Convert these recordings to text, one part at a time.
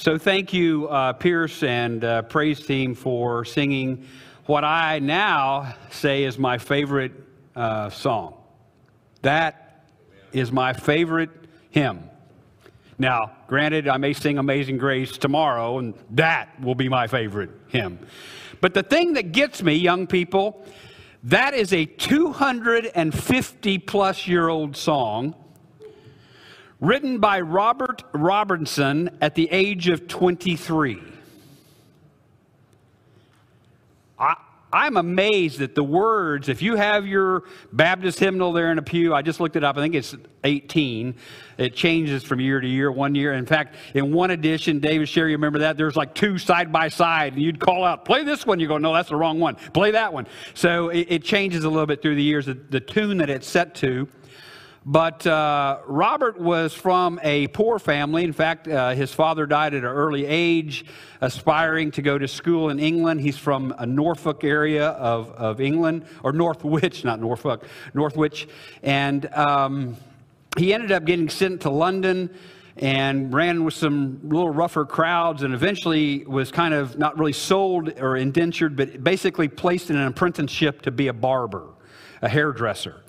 So thank you, uh, Pierce and uh, praise team, for singing what I now say is my favorite uh, song. That is my favorite hymn. Now, granted, I may sing Amazing Grace tomorrow, and that will be my favorite hymn. But the thing that gets me, young people, that is a 250 plus year old song written by Robert Robertson at the age of 23. I, I'm amazed at the words. If you have your Baptist hymnal there in a pew, I just looked it up. I think it's 18. It changes from year to year, one year. In fact, in one edition, David Sherry, you remember that? There's like two side by side, and you'd call out, play this one. You go, no, that's the wrong one. Play that one. So it, it changes a little bit through the years, the, the tune that it's set to. But uh, Robert was from a poor family. In fact, uh, his father died at an early age, aspiring to go to school in England. He's from a Norfolk area of, of England, or Northwich, not Norfolk, Northwich. And um, he ended up getting sent to London and ran with some little rougher crowds and eventually was kind of not really sold or indentured, but basically placed in an apprenticeship to be a barber, a hairdresser.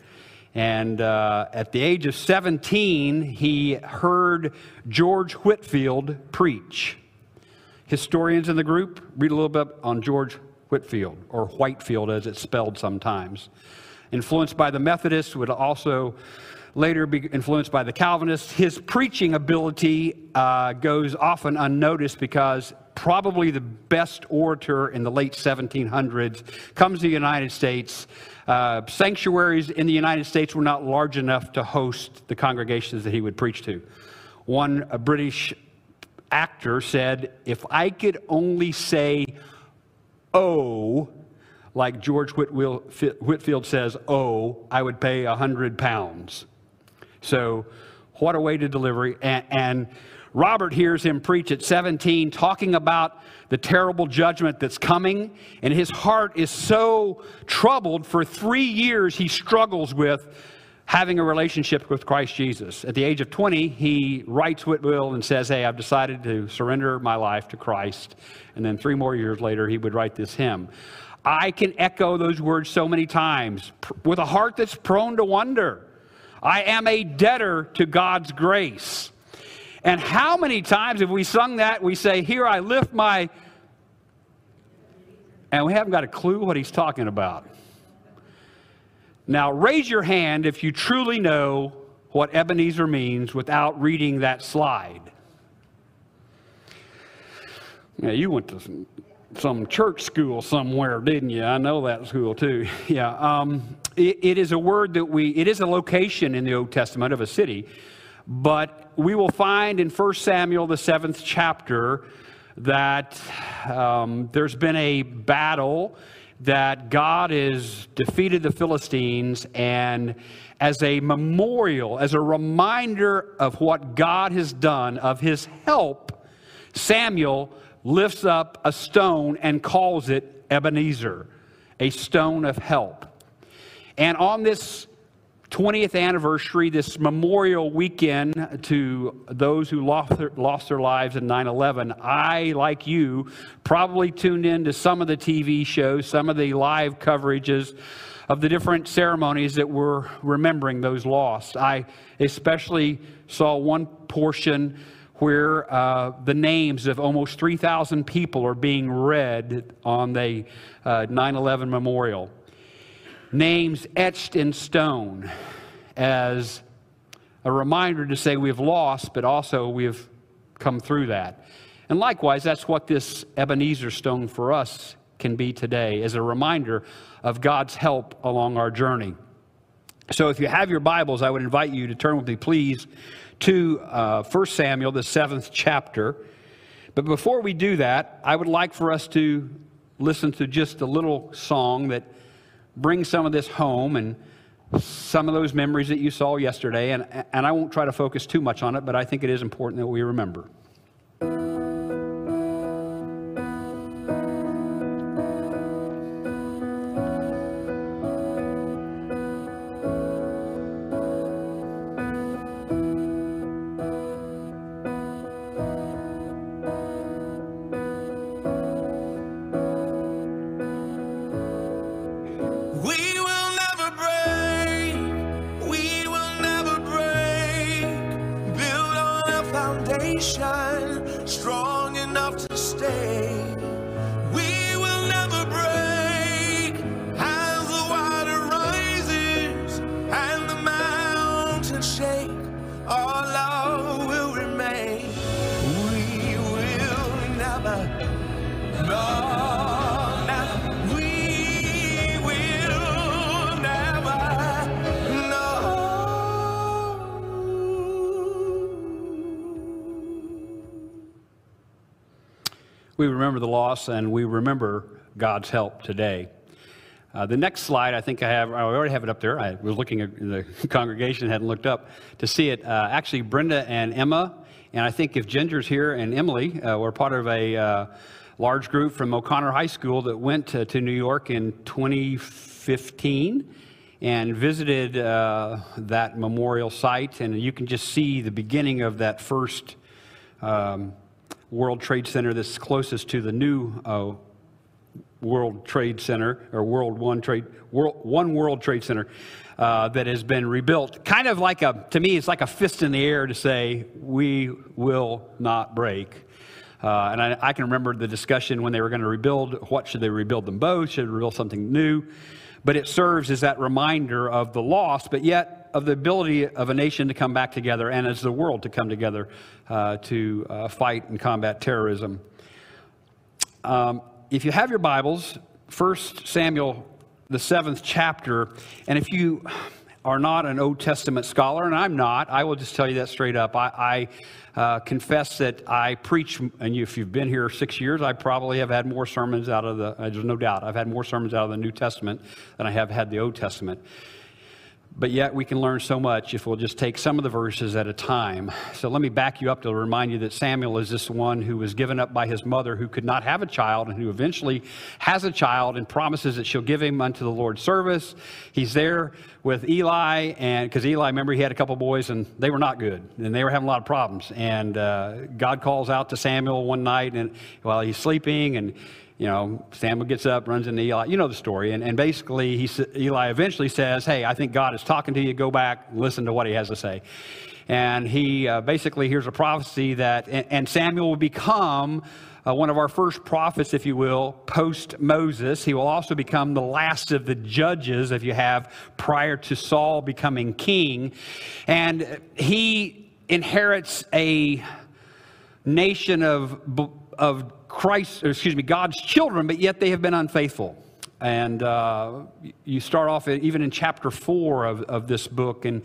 And uh, at the age of 17, he heard George Whitfield preach. Historians in the group read a little bit on George Whitfield, or Whitefield as it's spelled sometimes. Influenced by the Methodists, would also later be influenced by the Calvinists. His preaching ability uh, goes often unnoticed because probably the best orator in the late 1700s comes to the United States uh, sanctuaries in the United States were not large enough to host the congregations that he would preach to. One British actor said, If I could only say, oh, like George Whitfield says, oh, I would pay a hundred pounds. So, what a way to deliver. And, and Robert hears him preach at 17, talking about the terrible judgment that's coming, and his heart is so troubled. For three years, he struggles with having a relationship with Christ Jesus. At the age of 20, he writes Whitefield and says, Hey, I've decided to surrender my life to Christ. And then three more years later, he would write this hymn. I can echo those words so many times with a heart that's prone to wonder. I am a debtor to God's grace. And how many times have we sung that? We say, Here I lift my. And we haven't got a clue what he's talking about. Now, raise your hand if you truly know what Ebenezer means without reading that slide. Now, you went to some church school somewhere, didn't you? I know that school too. Yeah. Um, it, it is a word that we, it is a location in the Old Testament of a city but we will find in 1 Samuel, the seventh chapter, that um, there's been a battle, that God has defeated the Philistines, and as a memorial, as a reminder of what God has done, of his help, Samuel lifts up a stone and calls it Ebenezer, a stone of help. And on this 20th anniversary, this memorial weekend to those who lost their, lost their lives in 9 11, I, like you, probably tuned in to some of the TV shows, some of the live coverages of the different ceremonies that were remembering those lost. I especially saw one portion where uh, the names of almost 3,000 people are being read on the uh, 9 11 memorial names etched in stone as a reminder to say we've lost, but also we've come through that. And likewise, that's what this Ebenezer stone for us can be today, as a reminder of God's help along our journey. So if you have your Bibles, I would invite you to turn with me, please, to uh, 1 Samuel, the seventh chapter. But before we do that, I would like for us to listen to just a little song that bring some of this home and some of those memories that you saw yesterday. And, and I won't try to focus too much on it, but I think it is important that we remember. We remember the loss and we remember God's help today. Uh, the next slide, I think I have, I already have it up there. I was looking at the congregation, hadn't looked up to see it. Uh, actually, Brenda and Emma, and I think if Ginger's here and Emily uh, were part of a uh, large group from O'Connor High School that went to, to New York in 2015 and visited uh, that memorial site. And you can just see the beginning of that first um, World Trade Center that's closest to the new uh, World Trade Center or World One Trade World One World Trade Center uh, that has been rebuilt. Kind of like a to me, it's like a fist in the air to say we will not break. Uh, and I, I can remember the discussion when they were going to rebuild. What should they rebuild them both? Should they rebuild something new? But it serves as that reminder of the loss, but yet of the ability of a nation to come back together and as the world to come together uh, to uh, fight and combat terrorism. Um, if you have your Bibles, 1 Samuel, the seventh chapter, and if you are not an Old Testament scholar, and I'm not, I will just tell you that straight up. I, I uh, confess that I preach, and if you've been here six years, I probably have had more sermons out of the, there's no doubt, I've had more sermons out of the New Testament than I have had the Old Testament. But yet we can learn so much if we'll just take some of the verses at a time. So let me back you up to remind you that Samuel is this one who was given up by his mother who could not have a child and who eventually has a child and promises that she'll give him unto the Lord's service. He's there with Eli, and because Eli, remember, he had a couple boys and they were not good and they were having a lot of problems. And uh, God calls out to Samuel one night and while he's sleeping and you know, Samuel gets up, runs into Eli. You know the story. And, and basically, he, Eli eventually says, Hey, I think God is talking to you. Go back, listen to what he has to say. And he uh, basically hears a prophecy that, and, and Samuel will become uh, one of our first prophets, if you will, post Moses. He will also become the last of the judges, if you have, prior to Saul becoming king. And he inherits a nation of, of Christ, excuse me, God's children, but yet they have been unfaithful. And uh, you start off even in chapter four of, of this book, and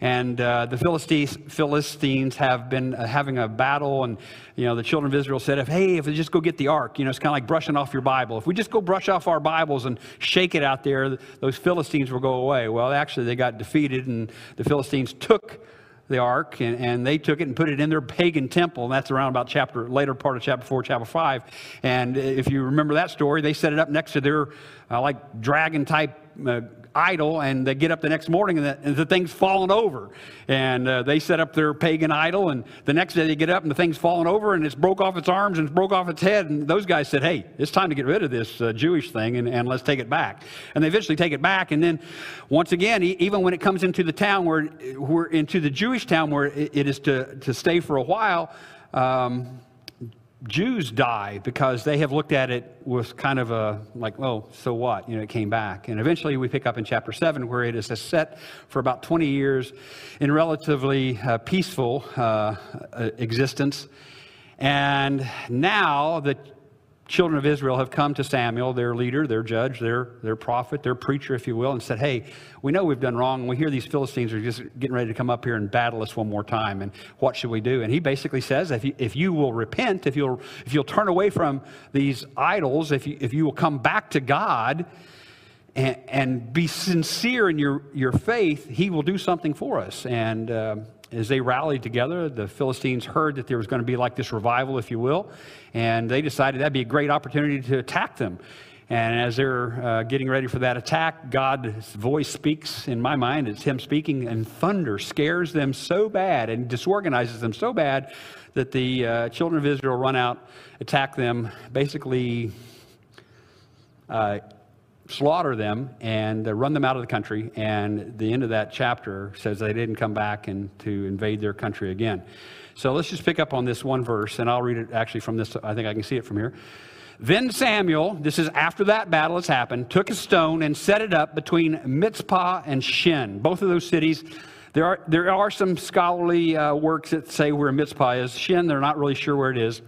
and uh, the Philistines, Philistines have been uh, having a battle, and you know the children of Israel said, "If hey, if we just go get the ark, you know, it's kind of like brushing off your Bible. If we just go brush off our Bibles and shake it out there, those Philistines will go away." Well, actually, they got defeated, and the Philistines took the ark and, and they took it and put it in their pagan temple and that's around about chapter later part of chapter 4 chapter 5 and if you remember that story they set it up next to their uh, like dragon type uh, idol and they get up the next morning and the, and the thing's fallen over. And uh, they set up their pagan idol and the next day they get up and the thing's fallen over and it's broke off its arms and it's broke off its head. And those guys said hey it's time to get rid of this uh, jewish thing and, and let's take it back. And they eventually take it back and then once again even when it comes into the town where, where into the jewish town where it, it is to, to stay for a while um, Jews die because they have looked at it with kind of a like, oh, so what? You know, it came back. And eventually we pick up in chapter 7 where it is set for about 20 years in relatively uh, peaceful uh, existence. And now the children of Israel have come to Samuel, their leader, their judge, their, their prophet, their preacher, if you will, and said, Hey, we know we've done wrong. and We hear these Philistines are just getting ready to come up here and battle us one more time. And what should we do? And he basically says, If you, if you will repent, if you'll, if you'll turn away from these idols, if you, if you will come back to God, and, and be sincere in your, your faith, he will do something for us. And uh, as they rallied together, the Philistines heard that there was going to be like this revival, if you will, and they decided that'd be a great opportunity to attack them. And as they're uh, getting ready for that attack, God's voice speaks in my mind. It's Him speaking, and thunder scares them so bad and disorganizes them so bad that the uh, children of Israel run out, attack them, basically uh, slaughter them and uh, run them out of the country. And the end of that chapter says they didn't come back and to invade their country again. So let's just pick up on this one verse, and I'll read it actually from this. I think I can see it from here. Then Samuel, this is after that battle has happened, took a stone and set it up between Mizpah and Shin, both of those cities. There are, there are some scholarly uh, works that say where Mizpah is. Shin, they're not really sure where it is.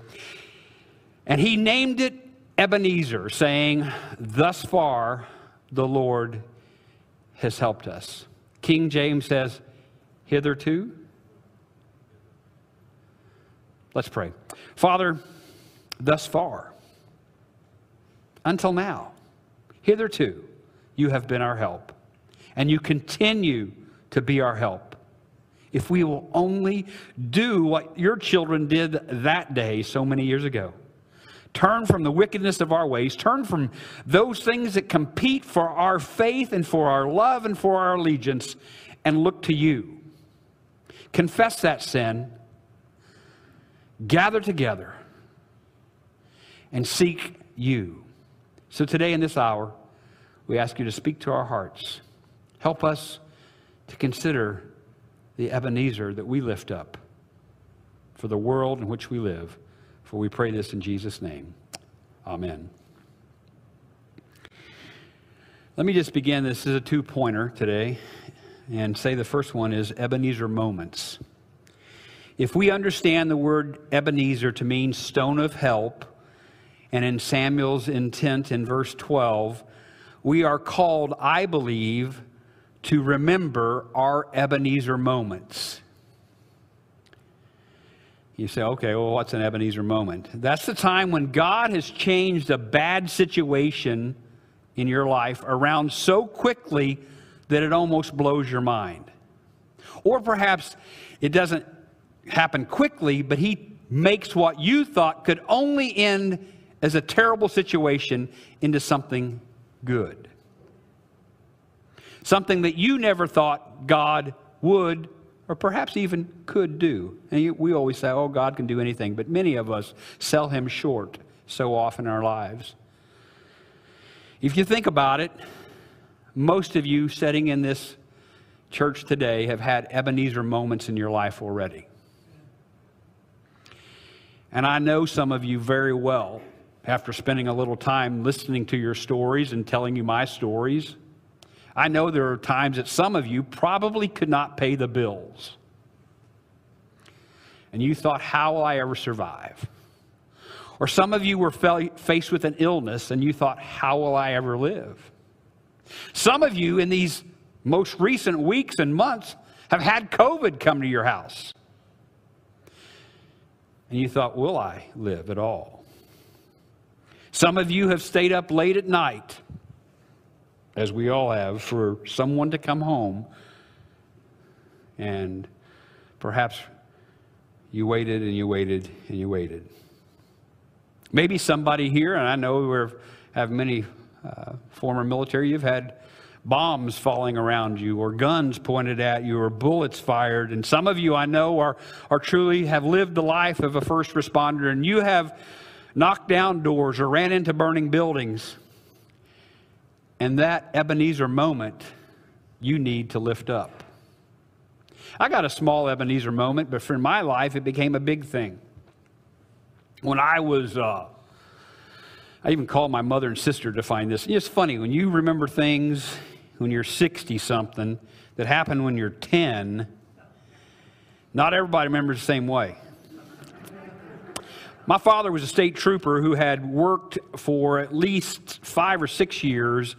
And he named it Ebenezer, saying, Thus far the Lord has helped us. King James says, Hitherto. Let's pray. Father, thus far, until now, hitherto, you have been our help, and you continue to be our help. If we will only do what your children did that day so many years ago turn from the wickedness of our ways, turn from those things that compete for our faith and for our love and for our allegiance, and look to you. Confess that sin, gather together, and seek you. So today, in this hour, we ask you to speak to our hearts. Help us to consider the Ebenezer that we lift up for the world in which we live. For we pray this in Jesus' name. Amen. Let me just begin. This is a two pointer today, and say the first one is Ebenezer moments. If we understand the word Ebenezer to mean stone of help, and in Samuel's intent in verse 12, we are called, I believe, to remember our Ebenezer moments. You say, okay, well, what's an Ebenezer moment? That's the time when God has changed a bad situation in your life around so quickly that it almost blows your mind. Or perhaps it doesn't happen quickly, but He makes what you thought could only end as a terrible situation into something good. Something that you never thought God would or perhaps even could do. And we always say, oh, God can do anything, but many of us sell him short so often in our lives. If you think about it, most of you sitting in this church today have had Ebenezer moments in your life already. And I know some of you very well after spending a little time listening to your stories and telling you my stories. I know there are times that some of you probably could not pay the bills. And you thought, how will I ever survive? Or some of you were faced with an illness and you thought, how will I ever live? Some of you in these most recent weeks and months have had COVID come to your house. And you thought, will I live at all? Some of you have stayed up late at night as we all have, for someone to come home and perhaps you waited and you waited and you waited. Maybe somebody here, and I know we have many uh, former military, you've had bombs falling around you or guns pointed at you or bullets fired. And some of you I know are, are truly have lived the life of a first responder and you have knocked down doors or ran into burning buildings. And that Ebenezer moment, you need to lift up. I got a small Ebenezer moment, but for my life, it became a big thing. When I was, uh, I even called my mother and sister to find this. It's funny, when you remember things when you're 60 something that happened when you're 10, not everybody remembers the same way. My father was a state trooper who had worked for at least five or six years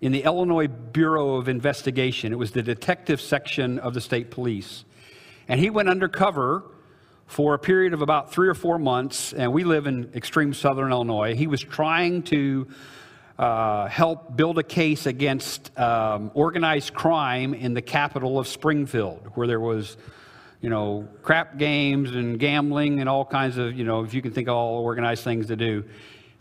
in the Illinois Bureau of Investigation. It was the detective section of the state police. And he went undercover for a period of about three or four months, and we live in extreme southern Illinois. He was trying to uh, help build a case against um, organized crime in the capital of Springfield, where there was you know, crap games and gambling and all kinds of, you know, if you can think of all organized things to do.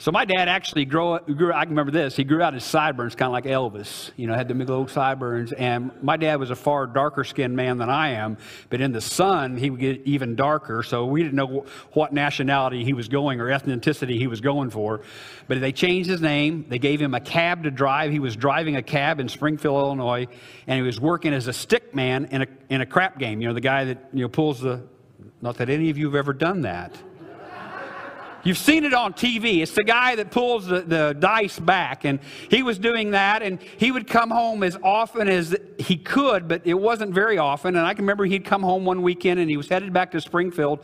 So my dad actually grew, grew. I can remember this. He grew out his sideburns, kind of like Elvis. You know, had the big old sideburns. And my dad was a far darker skinned man than I am. But in the sun, he would get even darker. So we didn't know what nationality he was going or ethnicity he was going for. But they changed his name. They gave him a cab to drive. He was driving a cab in Springfield, Illinois, and he was working as a stick man in a in a crap game. You know, the guy that you know pulls the. Not that any of you have ever done that. You've seen it on TV. It's the guy that pulls the, the dice back. And he was doing that, and he would come home as often as he could, but it wasn't very often. And I can remember he'd come home one weekend and he was headed back to Springfield.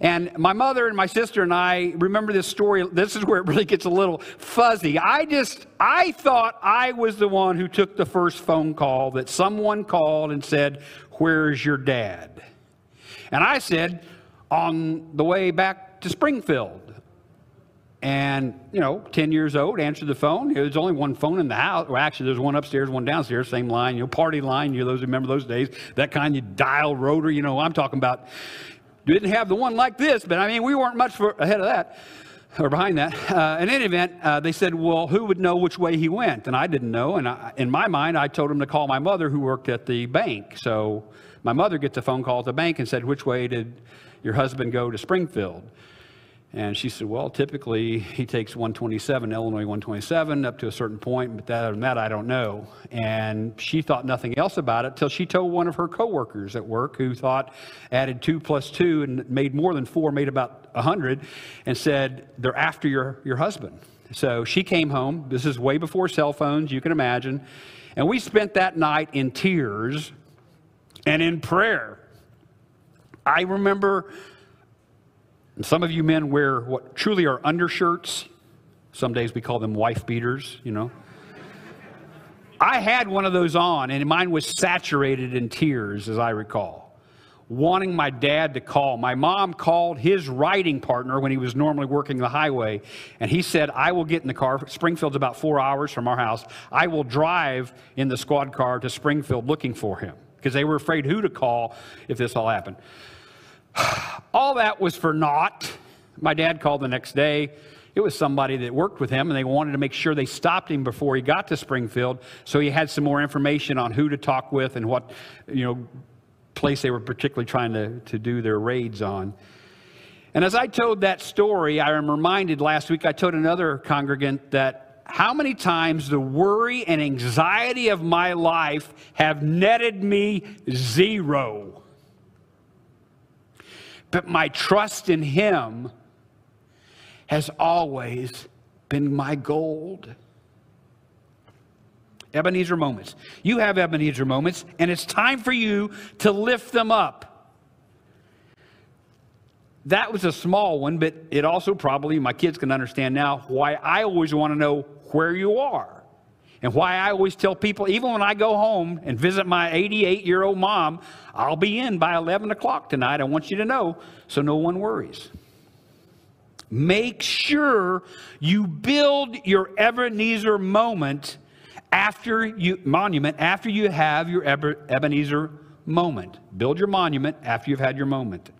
And my mother and my sister and I remember this story. This is where it really gets a little fuzzy. I just, I thought I was the one who took the first phone call that someone called and said, Where's your dad? And I said, On the way back to Springfield and you know 10 years old answered the phone. There's only one phone in the house. Well actually there's one upstairs one downstairs same line you know party line you know those remember those days that kind you dial rotor you know i'm talking about. Didn't have the one like this but i mean we weren't much for, ahead of that or behind that. Uh, in any event uh, they said well who would know which way he went? And i didn't know and I, in my mind i told him to call my mother who worked at the bank. So my mother gets a phone call at the bank and said which way did your husband go to springfield and she said, Well, typically he takes 127, Illinois 127, up to a certain point, but other than that, I don't know. And she thought nothing else about it till she told one of her coworkers at work who thought added two plus two and made more than four, made about 100, and said, They're after your, your husband. So she came home. This is way before cell phones, you can imagine. And we spent that night in tears and in prayer. I remember and some of you men wear what truly are undershirts. Some days we call them wife beaters, you know. I had one of those on, and mine was saturated in tears, as I recall, wanting my dad to call. My mom called his riding partner when he was normally working the highway, and he said, I will get in the car. Springfield's about four hours from our house. I will drive in the squad car to Springfield looking for him because they were afraid who to call if this all happened. All that was for naught. My dad called the next day. It was somebody that worked with him, and they wanted to make sure they stopped him before he got to Springfield, so he had some more information on who to talk with and what, you know, place they were particularly trying to, to do their raids on. And as I told that story, I am reminded last week, I told another congregant that how many times the worry and anxiety of my life have netted me zero but my trust in Him has always been my gold. Ebenezer moments. You have Ebenezer moments, and it's time for you to lift them up. That was a small one, but it also probably, my kids can understand now why I always want to know where you are. And why I always tell people, even when I go home and visit my 88 year old mom, I'll be in by 11 o'clock tonight. I want you to know so no one worries. Make sure you build your Ebenezer moment after you, monument after you have your Ebenezer moment. Build your monument after you've had your moment.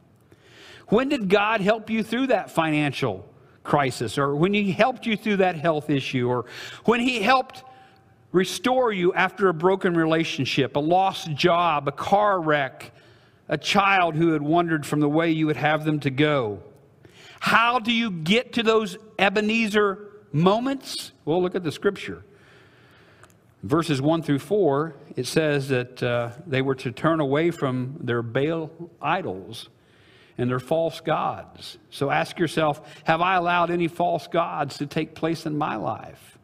When did God help you through that financial crisis, or when He helped you through that health issue, or when He helped restore you after a broken relationship, a lost job, a car wreck, a child who had wandered from the way you would have them to go. How do you get to those Ebenezer moments? Well, look at the scripture. Verses 1 through 4, it says that uh, they were to turn away from their Baal idols and their false gods. So ask yourself Have I allowed any false gods to take place in my life?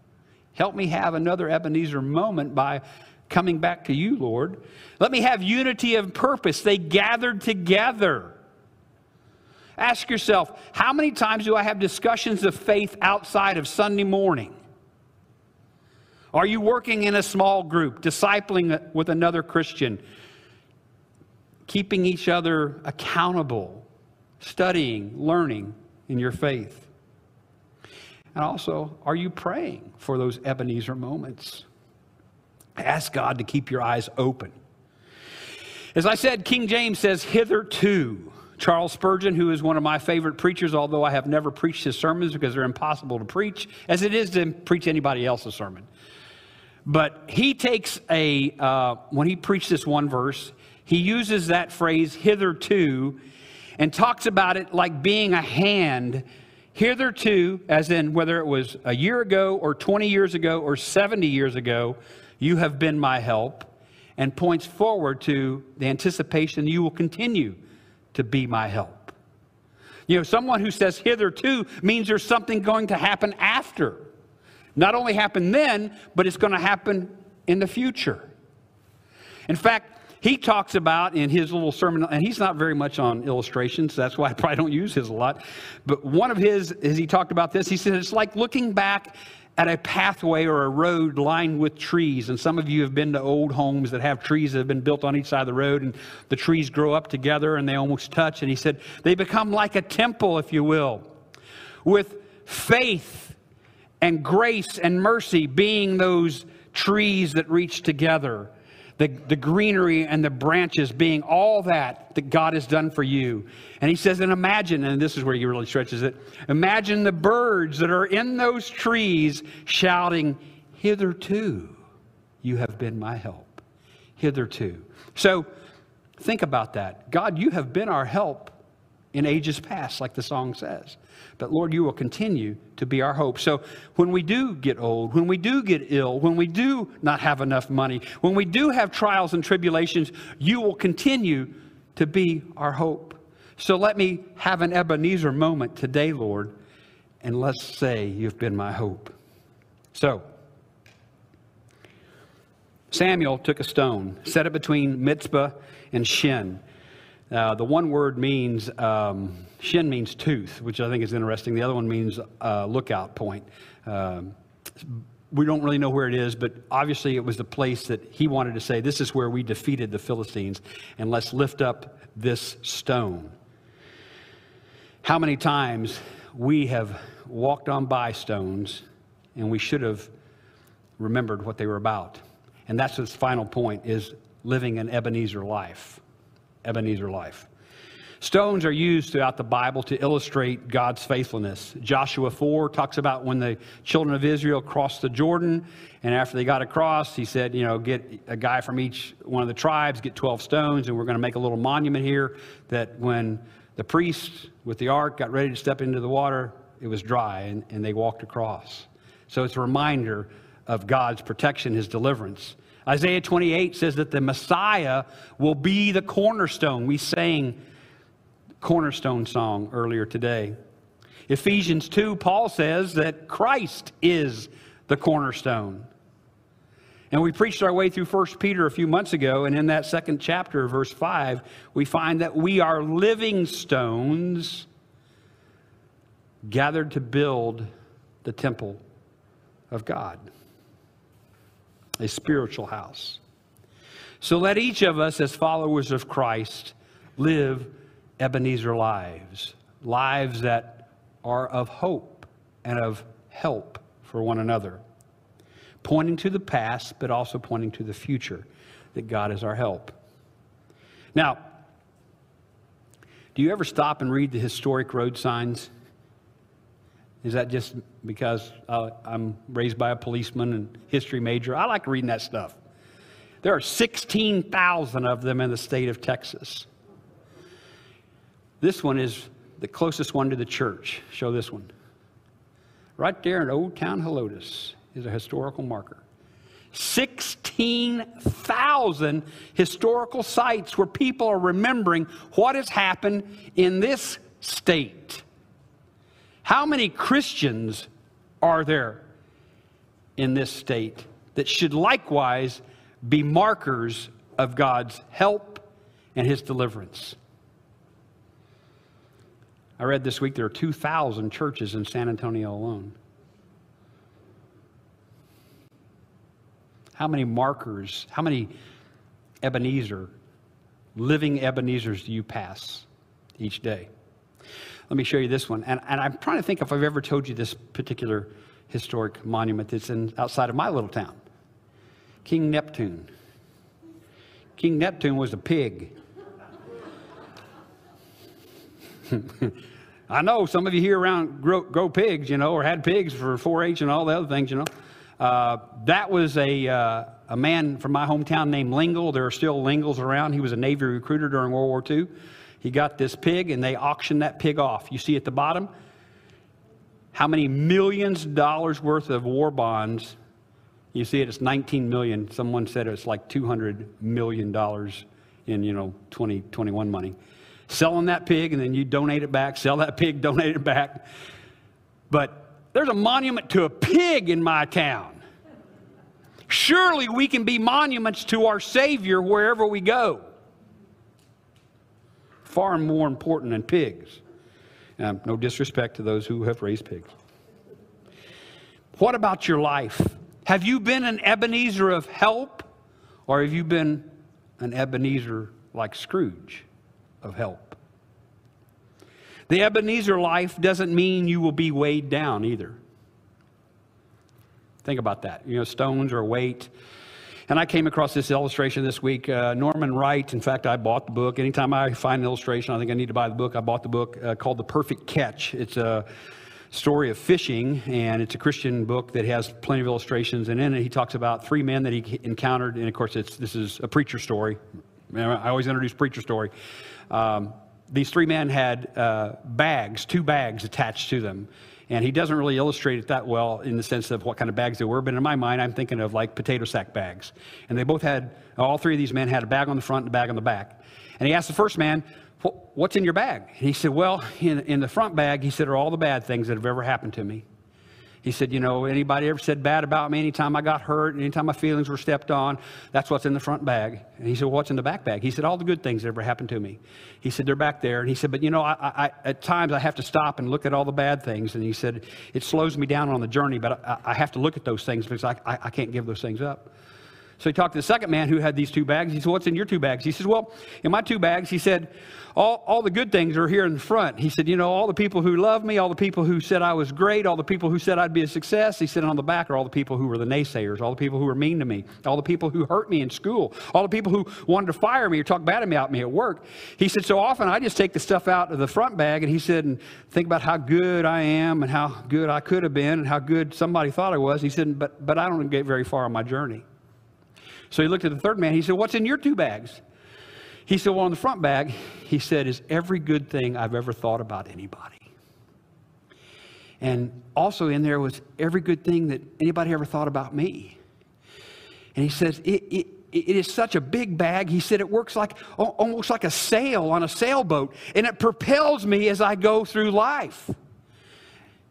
Help me have another Ebenezer moment by coming back to you, Lord. Let me have unity of purpose. They gathered together. Ask yourself, how many times do I have discussions of faith outside of Sunday morning? Are you working in a small group, discipling with another Christian, keeping each other accountable, studying, learning in your faith? And also, are you praying for those Ebenezer moments? Ask God to keep your eyes open. As I said, King James says, hitherto. Charles Spurgeon, who is one of my favorite preachers, although I have never preached his sermons because they're impossible to preach, as it is to preach anybody else's sermon. But he takes a, uh, when he preached this one verse, he uses that phrase hitherto and talks about it like being a hand hitherto, as in whether it was a year ago or 20 years ago or 70 years ago, you have been my help, and points forward to the anticipation you will continue to be my help. You know, someone who says hitherto means there's something going to happen after. Not only happen then, but it's going to happen in the future. In fact, he talks about in his little sermon, and he's not very much on illustrations, that's why I probably don't use his a lot. But one of his, as he talked about this, he said it's like looking back at a pathway or a road lined with trees. And some of you have been to old homes that have trees that have been built on each side of the road, and the trees grow up together and they almost touch. And he said they become like a temple, if you will, with faith and grace and mercy being those trees that reach together the, the greenery and the branches being all that that God has done for you. And he says, and imagine, and this is where he really stretches it imagine the birds that are in those trees shouting, Hitherto you have been my help. Hitherto. So think about that. God, you have been our help in ages past, like the song says. But Lord, you will continue to be our hope. So when we do get old, when we do get ill, when we do not have enough money, when we do have trials and tribulations, you will continue to be our hope. So let me have an Ebenezer moment today, Lord, and let's say you've been my hope. So, Samuel took a stone, set it between Mizpah and Shin. Uh, the one word means, um, shin means tooth, which I think is interesting. The other one means uh, lookout point. Um, we don't really know where it is, but obviously it was the place that he wanted to say, This is where we defeated the Philistines, and let's lift up this stone. How many times we have walked on by stones and we should have remembered what they were about. And that's his final point is living an Ebenezer life. Ebenezer life. Stones are used throughout the Bible to illustrate God's faithfulness. Joshua 4 talks about when the children of Israel crossed the Jordan, and after they got across, he said, You know, get a guy from each one of the tribes, get 12 stones, and we're going to make a little monument here that when the priest with the ark got ready to step into the water, it was dry, and, and they walked across. So it's a reminder of God's protection, his deliverance. Isaiah 28 says that the Messiah will be the cornerstone. We sang cornerstone song earlier today. Ephesians 2, Paul says that Christ is the cornerstone. And we preached our way through 1 Peter a few months ago, and in that second chapter, verse 5, we find that we are living stones gathered to build the temple of God a spiritual house. So let each of us, as followers of Christ, live Ebenezer lives, lives that are of hope and of help for one another, pointing to the past, but also pointing to the future, that God is our help. Now, do you ever stop and read the historic road signs? Is that just because I'm raised by a policeman and history major? I like reading that stuff. There are 16,000 of them in the state of Texas. This one is the closest one to the church. Show this one. Right there in Old Town Helotes is a historical marker. 16,000 historical sites where people are remembering what has happened in this state. How many Christians are there in this state that should likewise be markers of God's help and his deliverance? I read this week there are 2,000 churches in San Antonio alone. How many markers, how many Ebenezer, living Ebenezers do you pass each day? Let me show you this one. And, and I'm trying to think if I've ever told you this particular historic monument that's in, outside of my little town King Neptune. King Neptune was a pig. I know some of you here around grow, grow pigs, you know, or had pigs for 4-H and all the other things, you know. Uh, that was a, uh, a man from my hometown named Lingle. There are still Lingles around. He was a Navy recruiter during World War II. He got this pig, and they auctioned that pig off. You see at the bottom how many millions of dollars worth of war bonds. You see it, it's 19 million. Someone said it's like 200 million dollars in, you know, 2021 money. Selling that pig, and then you donate it back, sell that pig, donate it back. But there's a monument to a pig in my town. Surely we can be monuments to our Savior wherever we go. Far more important than pigs. Um, no disrespect to those who have raised pigs. What about your life? Have you been an Ebenezer of help, or have you been an Ebenezer like Scrooge of help? The Ebenezer life doesn't mean you will be weighed down either. Think about that. You know, stones are weight. And I came across this illustration this week. Uh, Norman Wright, in fact, I bought the book. Anytime I find an illustration, I think I need to buy the book. I bought the book uh, called The Perfect Catch. It's a story of fishing, and it's a Christian book that has plenty of illustrations. And in it, he talks about three men that he encountered. And of course, it's, this is a preacher story. I always introduce preacher story. Um, these three men had uh, bags, two bags attached to them. And he doesn't really illustrate it that well in the sense of what kind of bags they were. But in my mind, I'm thinking of like potato sack bags. And they both had, all three of these men had a bag on the front and a bag on the back. And he asked the first man, What's in your bag? And he said, Well, in, in the front bag, he said, are all the bad things that have ever happened to me. He said, You know, anybody ever said bad about me? Anytime I got hurt, anytime my feelings were stepped on, that's what's in the front bag. And he said, What's in the back bag? He said, All the good things that ever happened to me. He said, They're back there. And he said, But you know, I, I, at times I have to stop and look at all the bad things. And he said, It slows me down on the journey, but I, I have to look at those things because I, I can't give those things up. So he talked to the second man who had these two bags. He said, What's in your two bags? He says, Well, in my two bags, he said, all, all the good things are here in the front. He said, You know, all the people who love me, all the people who said I was great, all the people who said I'd be a success. He said, On the back are all the people who were the naysayers, all the people who were mean to me, all the people who hurt me in school, all the people who wanted to fire me or talk bad about me at work. He said, So often I just take the stuff out of the front bag, and he said, And think about how good I am and how good I could have been and how good somebody thought I was. He said, But, but I don't get very far on my journey. So he looked at the third man. He said, What's in your two bags? He said, Well, in the front bag, he said, is every good thing I've ever thought about anybody. And also in there was every good thing that anybody ever thought about me. And he says, it, it, it is such a big bag. He said it works like almost like a sail on a sailboat, and it propels me as I go through life.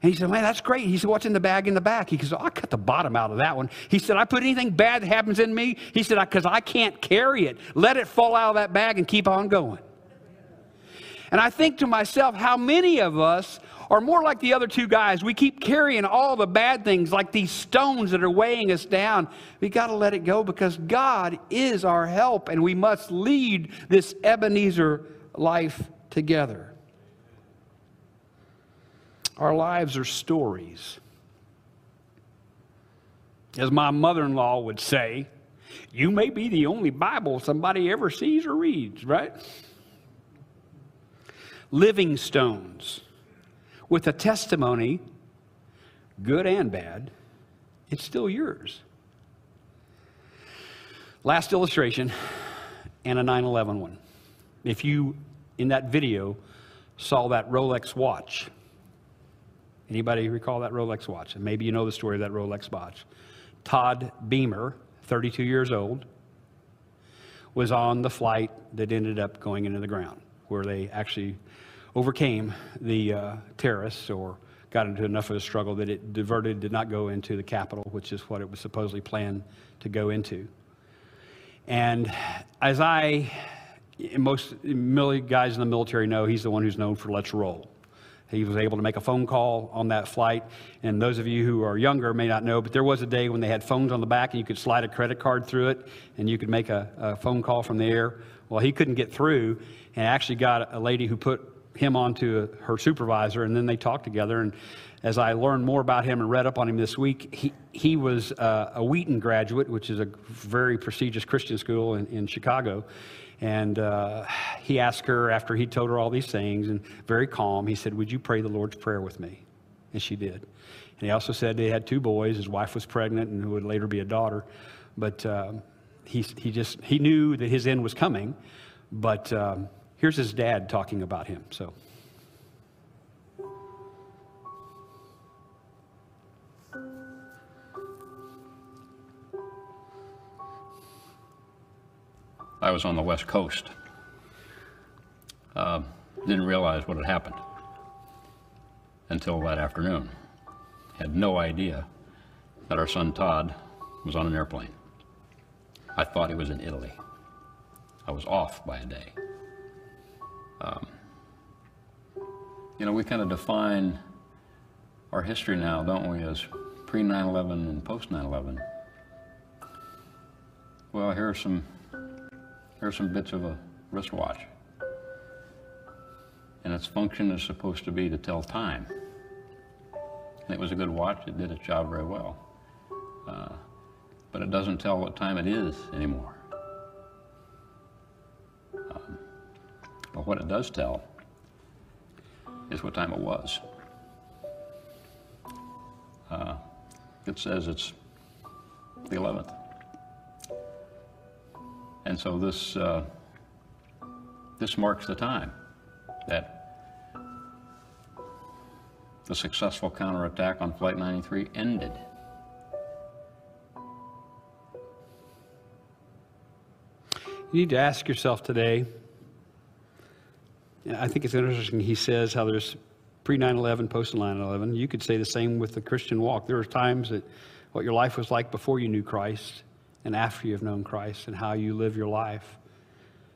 And he said, Man, that's great. He said, What's in the bag in the back? He said, oh, I cut the bottom out of that one. He said, I put anything bad that happens in me. He said, Because I can't carry it. Let it fall out of that bag and keep on going. And I think to myself, how many of us are more like the other two guys? We keep carrying all the bad things like these stones that are weighing us down. We got to let it go because God is our help and we must lead this Ebenezer life together. Our lives are stories. As my mother in law would say, you may be the only Bible somebody ever sees or reads, right? Living stones with a testimony, good and bad, it's still yours. Last illustration, and a 9 11 one. If you, in that video, saw that Rolex watch, Anybody recall that Rolex watch? And maybe you know the story of that Rolex watch. Todd Beamer, 32 years old, was on the flight that ended up going into the ground, where they actually overcame the uh, terrorists or got into enough of a struggle that it diverted, did not go into the capital, which is what it was supposedly planned to go into. And as I, most guys in the military know, he's the one who's known for let's roll. He was able to make a phone call on that flight. And those of you who are younger may not know, but there was a day when they had phones on the back and you could slide a credit card through it and you could make a, a phone call from the air. Well, he couldn't get through and actually got a lady who put him on to her supervisor, and then they talked together. And as I learned more about him and read up on him this week, he, he was uh, a Wheaton graduate, which is a very prestigious Christian school in, in Chicago. And uh, he asked her after he told her all these things, and very calm, he said, Would you pray the Lord's Prayer with me? And she did. And he also said they had two boys. His wife was pregnant and who would later be a daughter. But um, he, he just, he knew that his end was coming. But um, here's his dad talking about him. So. I was on the West Coast. Uh, didn't realize what had happened until that afternoon. Had no idea that our son Todd was on an airplane. I thought he was in Italy. I was off by a day. Um, you know, we kind of define our history now, don't we, as pre 9 11 and post 9 11. Well, here are some Here's some bits of a wristwatch. And its function is supposed to be to tell time. And it was a good watch, it did its job very well. Uh, but it doesn't tell what time it is anymore. Um, but what it does tell is what time it was. Uh, it says it's the 11th. And so this, uh, this marks the time that the successful counterattack on Flight 93 ended. You need to ask yourself today. I think it's interesting. He says how there's pre 9 11, post 9 11. You could say the same with the Christian walk. There are times that what your life was like before you knew Christ and after you have known Christ and how you live your life.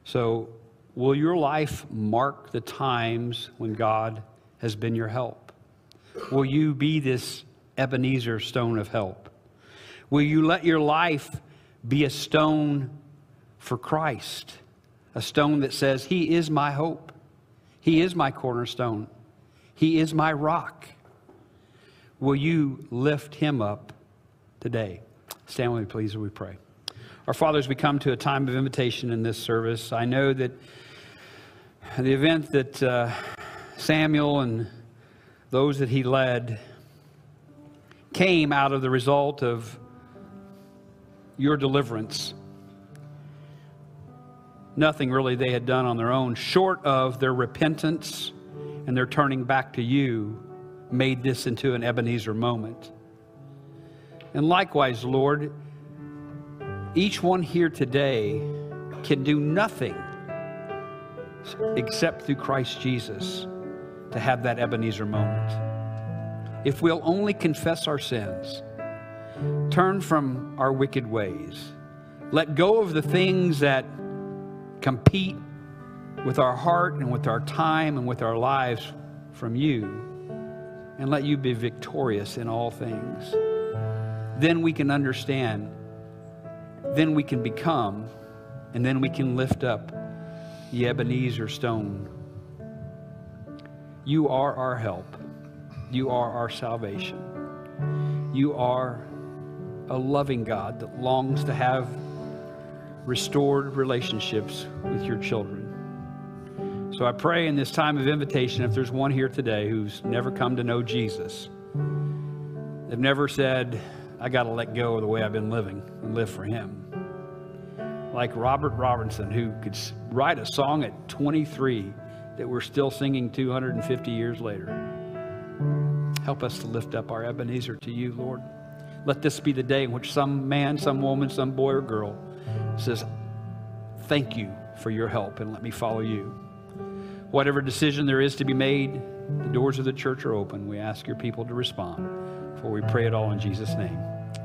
So, will your life mark the times when God has been your help? Will you be this Ebenezer stone of help? Will you let your life be a stone for Christ? A stone that says, He is my hope. He is my cornerstone. He is my rock. Will you lift him up today? Stand with me, please, as we pray. Our fathers, we come to a time of invitation in this service. I know that the event that uh, Samuel and those that he led came out of the result of your deliverance. Nothing really they had done on their own, short of their repentance and their turning back to you, made this into an Ebenezer moment. And likewise, Lord, each one here today can do nothing except through Christ Jesus to have that Ebenezer moment. If we'll only confess our sins, turn from our wicked ways, let go of the things that compete with our heart and with our time and with our lives from you, and let you be victorious in all things then we can understand, then we can become, and then we can lift up the Ebenezer stone. You are our help. You are our salvation. You are a loving God that longs to have restored relationships with your children. So I pray in this time of invitation, if there's one here today who's never come to know Jesus, they've never said, I got to let go of the way I've been living and live for Him. Like Robert Robinson, who could write a song at 23 that we're still singing 250 years later. Help us to lift up our Ebenezer to you, Lord. Let this be the day in which some man, some woman, some boy or girl says, Thank you for your help and let me follow you. Whatever decision there is to be made, the doors of the church are open. We ask your people to respond. For we pray it all in Jesus' name.